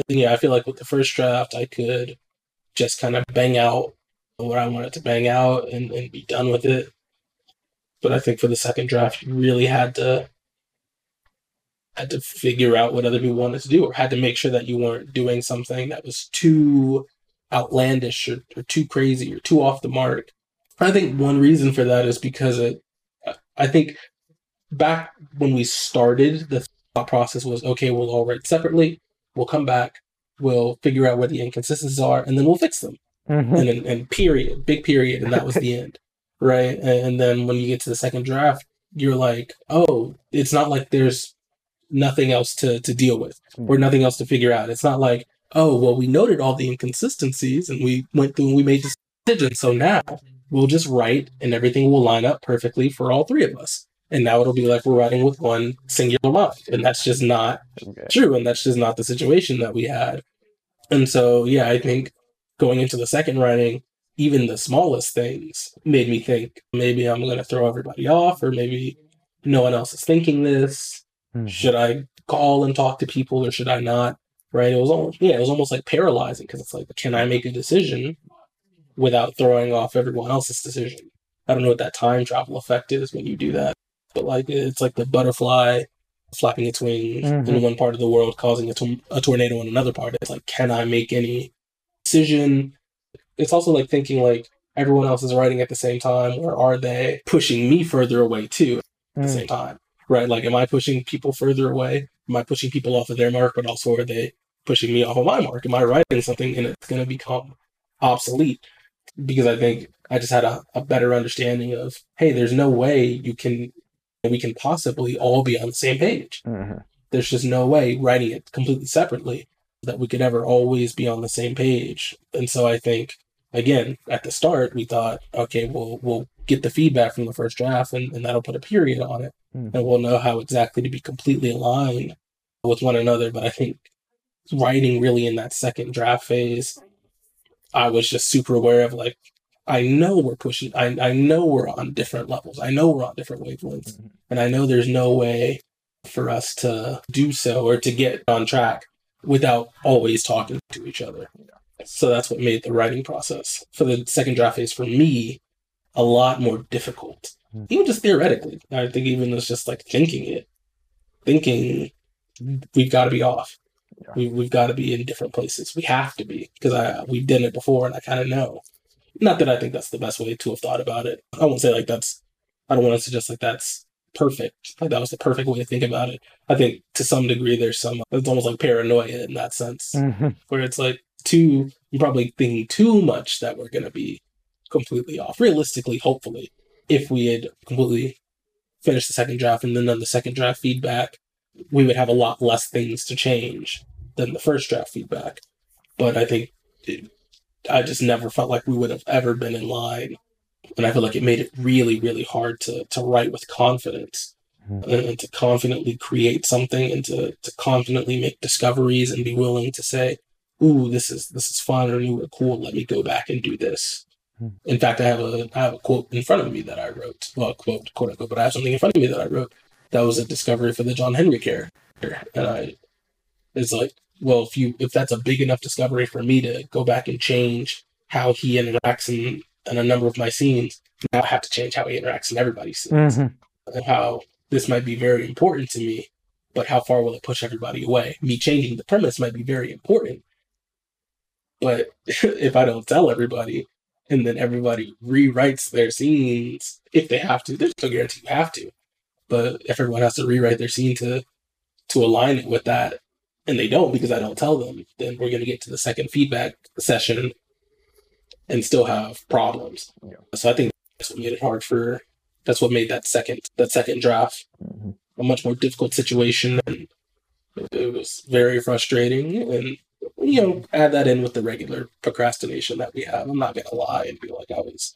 Speaker 1: Yeah, I feel like with the first draft, I could just kind of bang out what I wanted to bang out and, and be done with it. But I think for the second draft, you really had to had to figure out what other people wanted to do, or had to make sure that you weren't doing something that was too outlandish or, or too crazy or too off the mark. I think one reason for that is because it, I think back when we started, the thought process was okay, we'll all write separately, we'll come back, we'll figure out where the inconsistencies are, and then we'll fix them. Mm-hmm. And, and, and period, big period, and that was the end, right? And then when you get to the second draft, you're like, oh, it's not like there's nothing else to to deal with or nothing else to figure out. It's not like, oh, well, we noted all the inconsistencies and we went through and we made decisions. So now we'll just write and everything will line up perfectly for all three of us and now it'll be like we're writing with one singular mind and that's just not okay. true and that's just not the situation that we had and so yeah i think going into the second writing even the smallest things made me think maybe i'm going to throw everybody off or maybe no one else is thinking this
Speaker 3: Mhm.
Speaker 1: Should I call and talk to people or should I not? Right? It was almost yeah, it was almost like paralyzing because it's like, can I make a decision without throwing off everyone else's decision? I don't know what that time travel effect is when you do that, but like it's like the butterfly flapping its wings in
Speaker 3: Mhm.
Speaker 1: one part of the world, causing a, tor- a tornado in another part. It's like, can I make any decision? It's also like thinking like everyone else is writing at the same time, or are they pushing me further away too at the
Speaker 3: Mm.
Speaker 1: same time? Right? Like, am I pushing people further away? Am I pushing people off of their mark, but also are they pushing me off of my mark? Am I writing something and it's going to become obsolete? Because I think I just had a, a better understanding of, hey, there's no way you can, we can possibly all be on the same page
Speaker 3: Mhm.
Speaker 1: there's just no way writing it completely separately that we could ever always be on the same page. And so I think again at the start we thought, okay, we'll we'll get the feedback from the first draft and, and that'll put a period on it.
Speaker 3: Hmm.
Speaker 1: And we'll know how exactly to be completely aligned with one another. But I think writing really in that second draft phase, I was just super aware of like I know we're pushing I, I know we're on different levels. I know we're on different wavelengths.
Speaker 3: Mhm.
Speaker 1: And I know there's no way for us to do so or to get on track without always talking to each other. So that's what made the writing process for the second draft phase for me a lot more difficult.
Speaker 3: Hmm.
Speaker 1: Even just theoretically. I think even it's just like thinking it. Thinking we've got to be off.
Speaker 3: Yeah.
Speaker 1: We, we've got to be in different places. We have to be because I we've done it before and I kind of know. Not that I think that's the best way to have thought about it. I won't say like that's. I don't want to suggest like that's perfect. Like that was the perfect way to think about it. I think to some degree there's some. It's almost like paranoia in that sense,
Speaker 3: Mhm.
Speaker 1: where it's like too. You're probably thinking too much that we're gonna be completely off. Realistically, hopefully, if we had completely finished the second draft and then done the second draft feedback, we would have a lot less things to change than the first draft feedback. But I think it, I just never felt like we would have ever been in line. And I feel like it made it really, really hard to, to write with confidence
Speaker 3: Mhm.
Speaker 1: and, and to confidently create something and to, to confidently make discoveries and be willing to say, ooh, this is this is fun or new or cool. Let me go back and do this.
Speaker 3: Hmm.
Speaker 1: In fact, I have a I have a quote in front of me that I wrote. Well, quote, quote unquote, but I have something in front of me that I wrote. That was a discovery for the John Henry character. And I it's like, well, if you if that's a big enough discovery for me to go back and change how he interacts in, in a number of my scenes, now I have to change how he interacts in everybody's scenes.
Speaker 3: Mhm.
Speaker 1: And how this might be very important to me, but how far will it push everybody away? Me changing the premise might be very important. But if I don't tell everybody and then everybody rewrites their scenes if they have to, there's no guarantee you have to. But if everyone has to rewrite their scene to to align it with that and they don't because I don't tell them, then we're gonna get to the second feedback session and still have problems.
Speaker 3: Yeah.
Speaker 1: So I think that's what made it hard for that's what made that second that second draft
Speaker 3: Mhm.
Speaker 1: a much more difficult situation and it was very frustrating and you know add that in with the regular procrastination that we have i'm not gonna lie and be like i was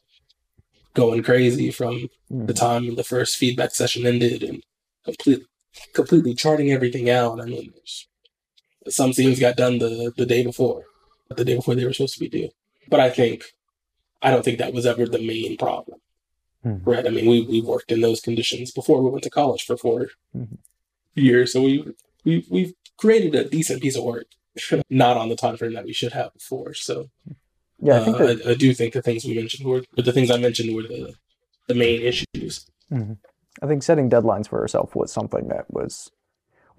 Speaker 1: going crazy from the
Speaker 3: Mhm.
Speaker 1: time the first feedback session ended and complete, completely charting everything out i mean there's- some scenes got done the, the day before the day before they were supposed to be due but i think i don't think that was ever the main problem
Speaker 3: Mhm.
Speaker 1: right i mean we, we worked in those conditions before we went to college for 4
Speaker 3: Mhm.
Speaker 1: years so we, we we've created a decent piece of work not on the time frame that we should have before so
Speaker 3: Yeah, I think
Speaker 1: uh,
Speaker 3: that
Speaker 1: I, I do think the things we mentioned were or the things I mentioned were the the main issues.
Speaker 3: I think setting deadlines for yourself was something that was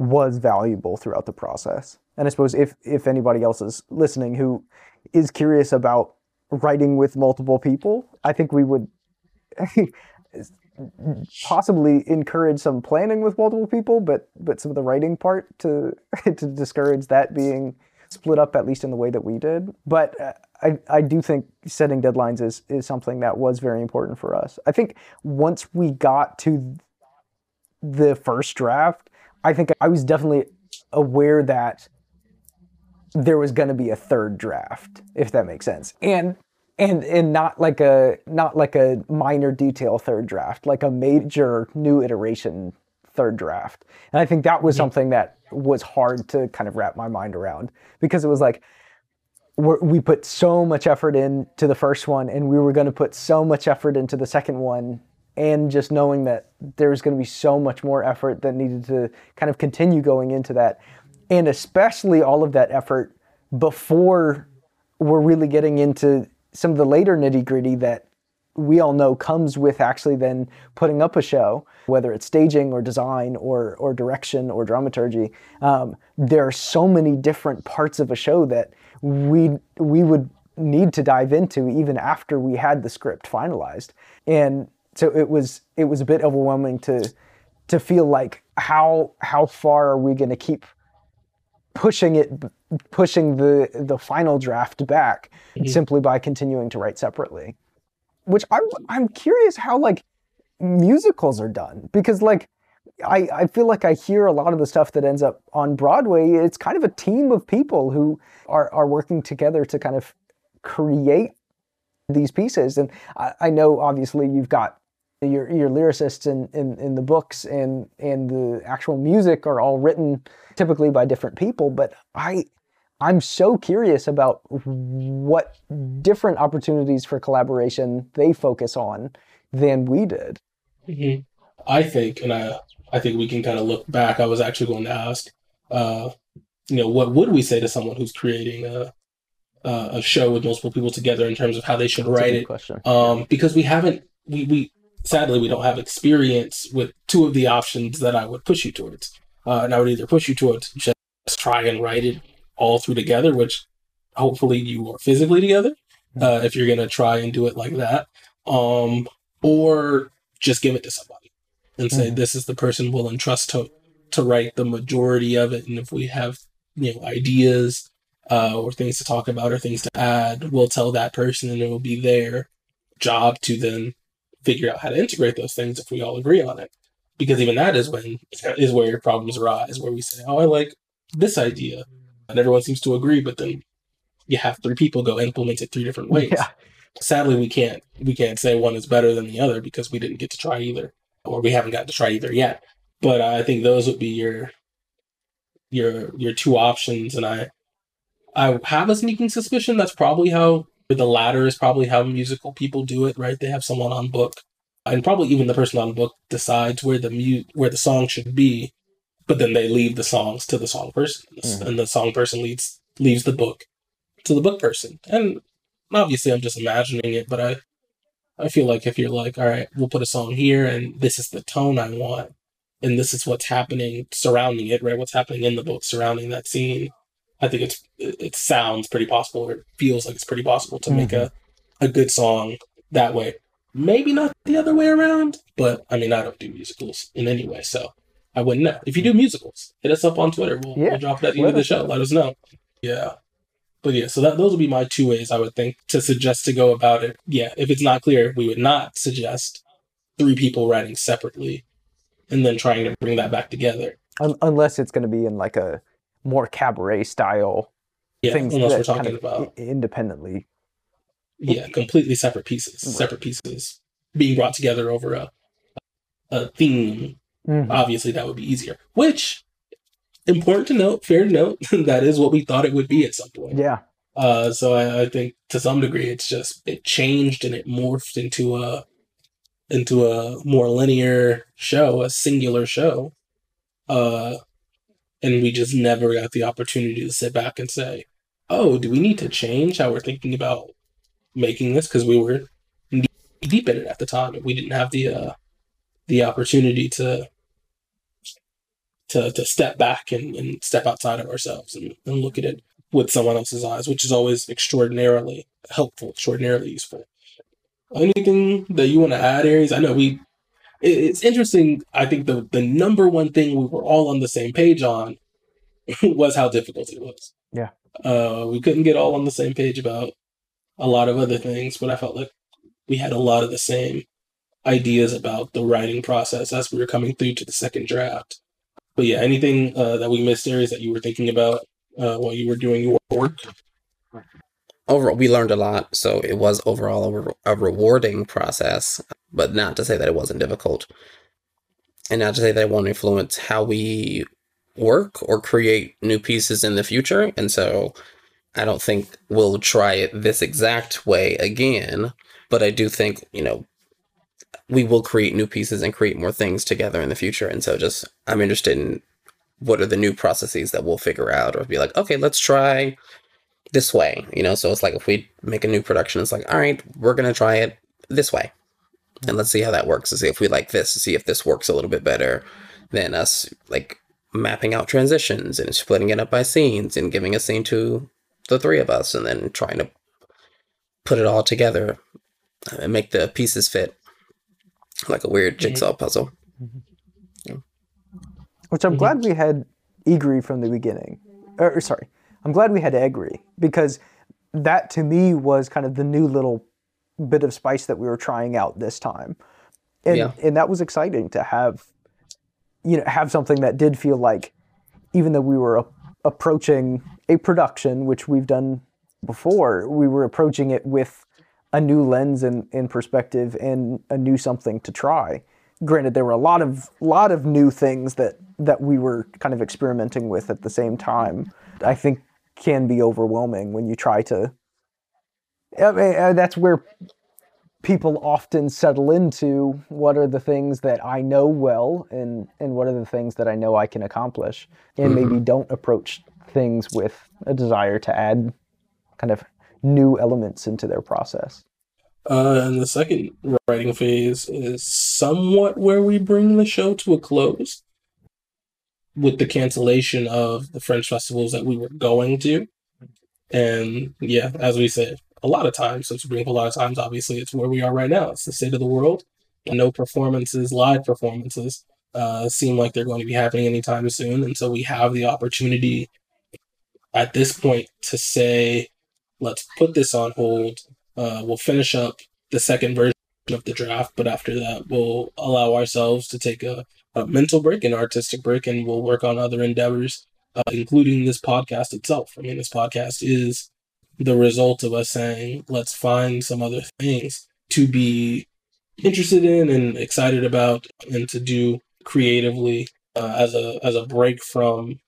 Speaker 3: was valuable throughout the process. And I suppose if if anybody else is listening who is curious about writing with multiple people, I think we would possibly encourage some planning with multiple people, but but some of the writing part to to discourage that being split up at least in the way that we did. But uh, I I do think setting deadlines is is something that was very important for us. I think once we got to the first draft, I think I was definitely aware that there was going to be a third draft, if that makes sense, and and and not like a not like a minor detail third draft, like a major new iteration third draft. And I think that was mm-hmm. something that was hard to kind of wrap my mind around because it was like we're, we put so much effort into the first one, and we were going to put so much effort into the second one and just knowing that there's going to be so much more effort that needed to kind of continue going into that. And especially all of that effort before we're really getting into some of the later nitty gritty that we all know comes with actually then putting up a show, whether it's staging or design or or direction or dramaturgy. Um, there are so many different parts of a show that we we would need to dive into even after we had the script finalized. And so it was it was a bit overwhelming to to feel like how how far are we going to keep pushing it pushing the the final draft back mm-hmm. simply by continuing to write separately which I'm I'm curious how like musicals are done because like I, I feel like I hear a lot of the stuff that ends up on Broadway. It's kind of a team of people who are, are working together to kind of create these pieces. And I, I know obviously you've got your your lyricists in, in, in the books and and the actual music are all written typically by different people, but I I'm so curious about what different opportunities for collaboration they focus on than we did.
Speaker 1: Mm-hmm. I think, and I, I think we can kind of look back. I was actually going to ask, uh, you know, what would we say to someone who's creating a, a show with multiple people together in terms of how they should That's write it?
Speaker 3: Question.
Speaker 1: Um, because we haven't, we, we sadly we don't have experience with two of the options that I would push you towards. Uh, and I would either push you towards just try and write it all through together, which hopefully you are physically together hmm. uh, if you're gonna try and do it like that, um, or just give it to somebody and say mm-hmm. this is the person we'll entrust to to write the majority of it, and if we have you know ideas uh, or things to talk about or things to add, we'll tell that person, and it will be their job to then figure out how to integrate those things if we all agree on it. Because even that is when is where your problems arise, where we say, "Oh, I like this idea," and everyone seems to agree, but then you have three people go implement it three different ways. Yeah. Sadly, we can't we can't say one is better than the other because we didn't get to try either, or we haven't got to try either yet. But I think those would be your your your two options, and I I have a sneaking suspicion that's probably how the latter is probably how musical people do it. Right? They have someone on book, and probably even the person on book decides where the mu- where the song should be but then they leave the songs to the song person, mm-hmm. and the song person leads leaves the book to the book person. And obviously, I'm just imagining it, but I I feel like if you're like, all right, we'll put a song here, and this is the tone I want, and this is what's happening surrounding it, right? What's happening in the book surrounding that scene. I think it's it sounds pretty possible, or it feels like it's pretty possible to mm-hmm. make a a good song that way. Maybe not the other way around, but I mean, I don't do musicals in any way, so I wouldn't know. If you do musicals, hit us up on Twitter. We'll, yeah, we'll drop it at the end of the show. Let us know. Yeah. But yeah, so that those would be my two ways I would think to suggest to go about it. Yeah, if it's not clear, we would not suggest three people writing separately and then trying to bring that back together.
Speaker 3: Um, unless it's going to be in like a more cabaret style.
Speaker 1: Yeah, things talking kind of about
Speaker 3: independently.
Speaker 1: Yeah, completely separate pieces, right. separate pieces being brought together over a a theme Mm-hmm. Obviously, that would be easier. Which, important to note, fair to note, that is what we thought it would be at some point.
Speaker 3: Yeah.
Speaker 1: Uh, so I, I, think to some degree, it's just it changed and it morphed into a into a more linear show, a singular show. Uh, and we just never got the opportunity to sit back and say, "Oh, do we need to change how we're thinking about making this?" Because we were deep in it at the time, we didn't have the uh, the opportunity to to to step back and, and step outside of ourselves and, and look at it with someone else's eyes, which is always extraordinarily helpful, extraordinarily useful. Anything that you want to add, Aries? I know we. It's interesting. I think the the number one thing we were all on the same page on was how difficult it was.
Speaker 3: Yeah.
Speaker 1: Uh, we couldn't get all on the same page about a lot of other things, but I felt like we had a lot of the same ideas about the writing process as we were coming through to the second draft. But yeah, anything uh, that we missed, areas that you were thinking about uh, while you were doing your work?
Speaker 2: Overall, we learned a lot, so it was overall a, a rewarding process, but not to say that it wasn't difficult, and not to say that it won't influence how we work or create new pieces in the future. And so, I don't think we'll try it this exact way again, but I do think you know we will create new pieces and create more things together in the future. And so just I'm interested in what are the new processes that we'll figure out or be like, okay, let's try this way. You know, so it's like if we make a new production, it's like, all right, we're gonna try it this way. And let's see how that works to see if we like this, to see if this works a little bit better than us like mapping out transitions and splitting it up by scenes and giving a scene to the three of us and then trying to put it all together uh, and make the pieces fit like a weird jigsaw puzzle. Mm-hmm.
Speaker 3: Which I'm glad we had Egri from the beginning. Or, or sorry, I'm glad we had Egri because that to me was kind of the new little bit of spice that we were trying out this time. And
Speaker 2: Yeah.
Speaker 3: and that was exciting to have you know have something that did feel like even though we were a- approaching a production which we've done before, we were approaching it with a new lens and, and perspective and a new something to try. Granted, there were a lot of lot of new things that that we were kind of experimenting with at the same time. I think can be overwhelming when you try to. I mean, uh, that's where people often settle into what are the things that I know well and and what are the things that I know I can accomplish and maybe don't approach things with a desire to add kind of new elements into their process.
Speaker 1: Uh, and the second writing phase is somewhat where we bring the show to a close with the cancellation of the Fringe festivals that we were going to. And yeah, as we said, a lot of times, since we bring up a lot of times, obviously it's where we are right now. It's the state of the world. No performances, live performances, uh, seem like they're going to be happening anytime soon. And so we have the opportunity at this point to say, let's put this on hold. Uh, we'll finish up the second version of the draft, but after that, we'll allow ourselves to take a, a mental break, an artistic break, and we'll work on other endeavors, uh, including this podcast itself. I mean, this podcast is the result of us saying, let's find some other things to be interested in and excited about and to do creatively uh, as a as a break from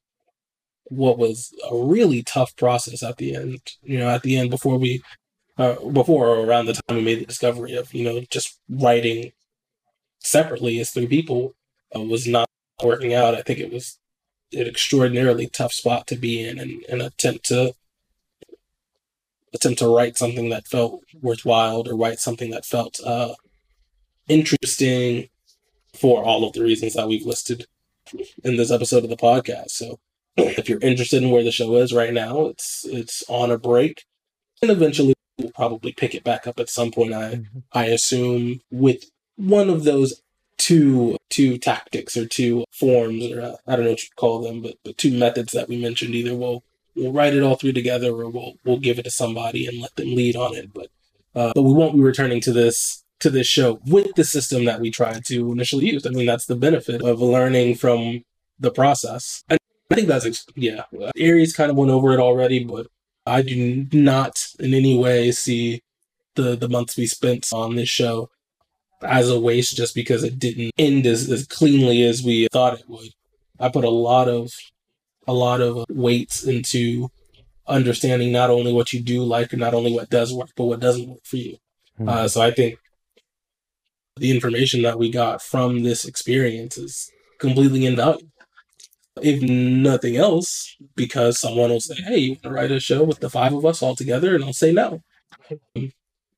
Speaker 1: what was a really tough process at the end. You know, at the end before we uh, before or around the time we made the discovery of you know just writing separately as three people uh, was not working out. I think it was an extraordinarily tough spot to be in and an attempt to attempt to write something that felt worthwhile or write something that felt uh, interesting for all of the reasons that we've listed in this episode of the podcast. So if you're interested in where the show is right now, it's it's on a break. And eventually we'll probably pick it back up at some point, I I assume, with one of those two two tactics or two forms or uh, I don't know what you call them, but but two methods that we mentioned. Either we'll we'll write it all through together or we'll we'll give it to somebody and let them lead on it. But uh, but we won't be returning to this to this show with the system that we tried to initially use. I mean, that's the benefit of learning from the process. I think that's yeah. Aries kind of went over it already, but I do not in any way see the the months we spent on this show as a waste just because it didn't end as, as cleanly as we thought it would. I put a lot of a lot of weights into understanding not only what you do like and not only what does work, but what doesn't work for you. Uh, so I think the information that we got from this experience is completely invaluable. If nothing else, because someone will say, "Hey, you want to write a show with the five of us all together?" and I'll say no.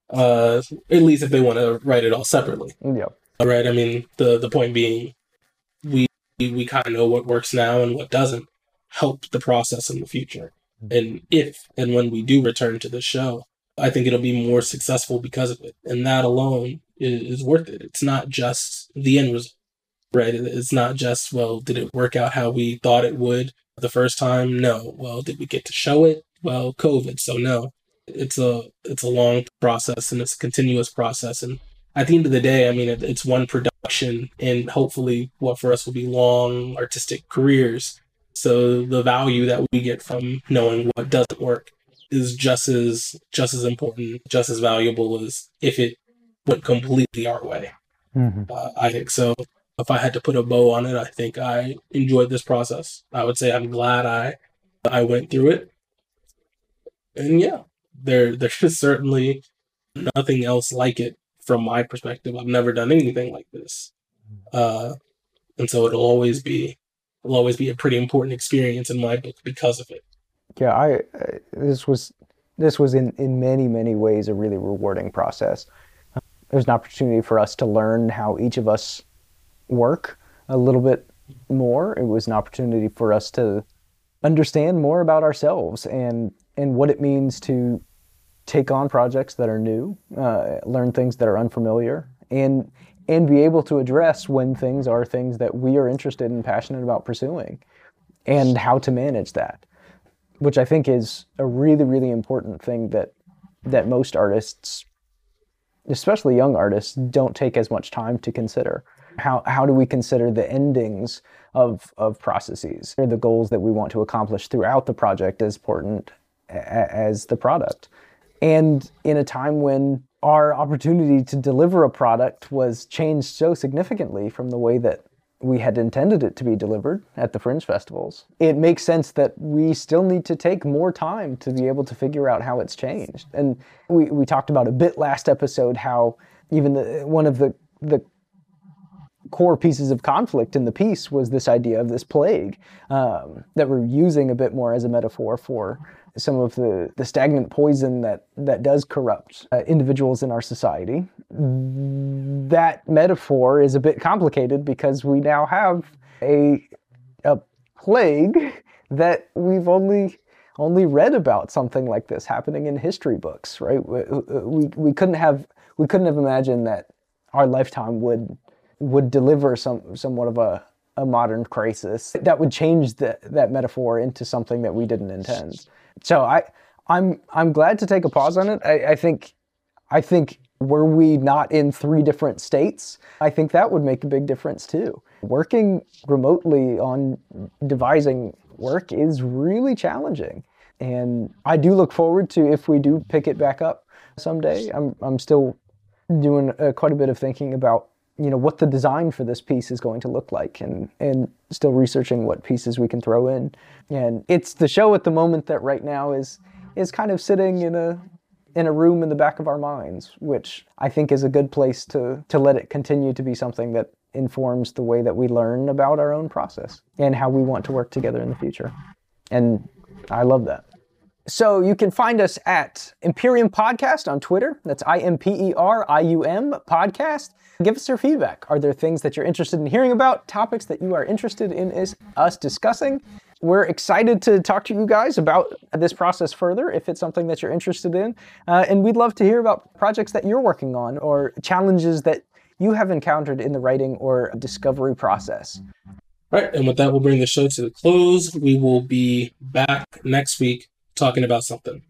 Speaker 1: Uh, at least if they want to write it all separately.
Speaker 3: Yeah.
Speaker 1: All right. I mean, the the point being, we we kind of know what works now and what doesn't help the process in the future. Hmm. And if and when we do return to the show, I think it'll be more successful because of it. And that alone is, is worth it. It's not just the end result, right? It's not just well, did it work out how we thought it would the first time? No. Well, did we get to show it? Well, COVID, so no. It's a it's a long process and it's a continuous process and at the end of the day, I mean, it, it's one production, and hopefully, what for us will be long artistic careers. So the value that we get from knowing what doesn't work is just as just as important, just as valuable as if it went completely our way.
Speaker 3: Mhm.
Speaker 1: Uh, I think so. If I had to put a bow on it, I think I enjoyed this process. I would say I'm glad I I went through it. And yeah, there there's certainly nothing else like it from my perspective. I've never done anything like this. Uh, and so it'll always be will always be a pretty important experience in my book because of it.
Speaker 3: Yeah, I uh, this was this was in in many many ways a really rewarding process. It was an opportunity for us to learn how each of us work a little bit more. It was an opportunity for us to understand more about ourselves and and what it means to take on projects that are new, uh, learn things that are unfamiliar, and and be able to address when things are things that we are interested and passionate about pursuing, and how to manage that, which I think is a really really important thing that that most artists, especially young artists, don't take as much time to consider. How how do we consider the endings of of processes? Are the goals that we want to accomplish throughout the project as important as the product? And in a time when our opportunity to deliver a product was changed so significantly from the way that we had intended it to be delivered at the fringe festivals. It makes sense that we still need to take more time to be able to figure out how it's changed. And we, we talked about a bit last episode how even the, one of the, the core pieces of conflict in the piece was this idea of this plague um, that we're using a bit more as a metaphor for some of the, the stagnant poison that, that does corrupt uh, individuals in our society. That metaphor is a bit complicated because we now have a, a plague that we've only only read about something like this happening in history books, right? We, we, we couldn't have we couldn't have imagined that our lifetime would would deliver some somewhat of a, a modern crisis that would change the, that metaphor into something that we didn't intend. So I I'm I'm glad to take a pause on it. I, I think I think were we not in three different states, I think that would make a big difference too. Working remotely on devising work is really challenging. And I do look forward to if we do pick it back up someday. I'm I'm still doing uh, quite a bit of thinking about you know what the design for this piece is going to look like and and still researching what pieces we can throw in. And it's the show at the moment that right now is is kind of sitting in a in a room in the back of our minds which i think is a good place to to let it continue to be something that informs the way that we learn about our own process and how we want to work together in the future. And i love that so you can find us at Imperium Podcast on Twitter. That's I M P E R I U M Podcast. Give us your feedback. Are there things that you're interested in hearing about, topics that you are interested in is us discussing? We're excited to talk to you guys about this process further if it's something that you're interested in. Uh, and we'd love to hear about projects that you're working on or challenges that you have encountered in the writing or discovery process.
Speaker 1: All right. And with that, we'll bring the show to the close. We will be back next week talking about something.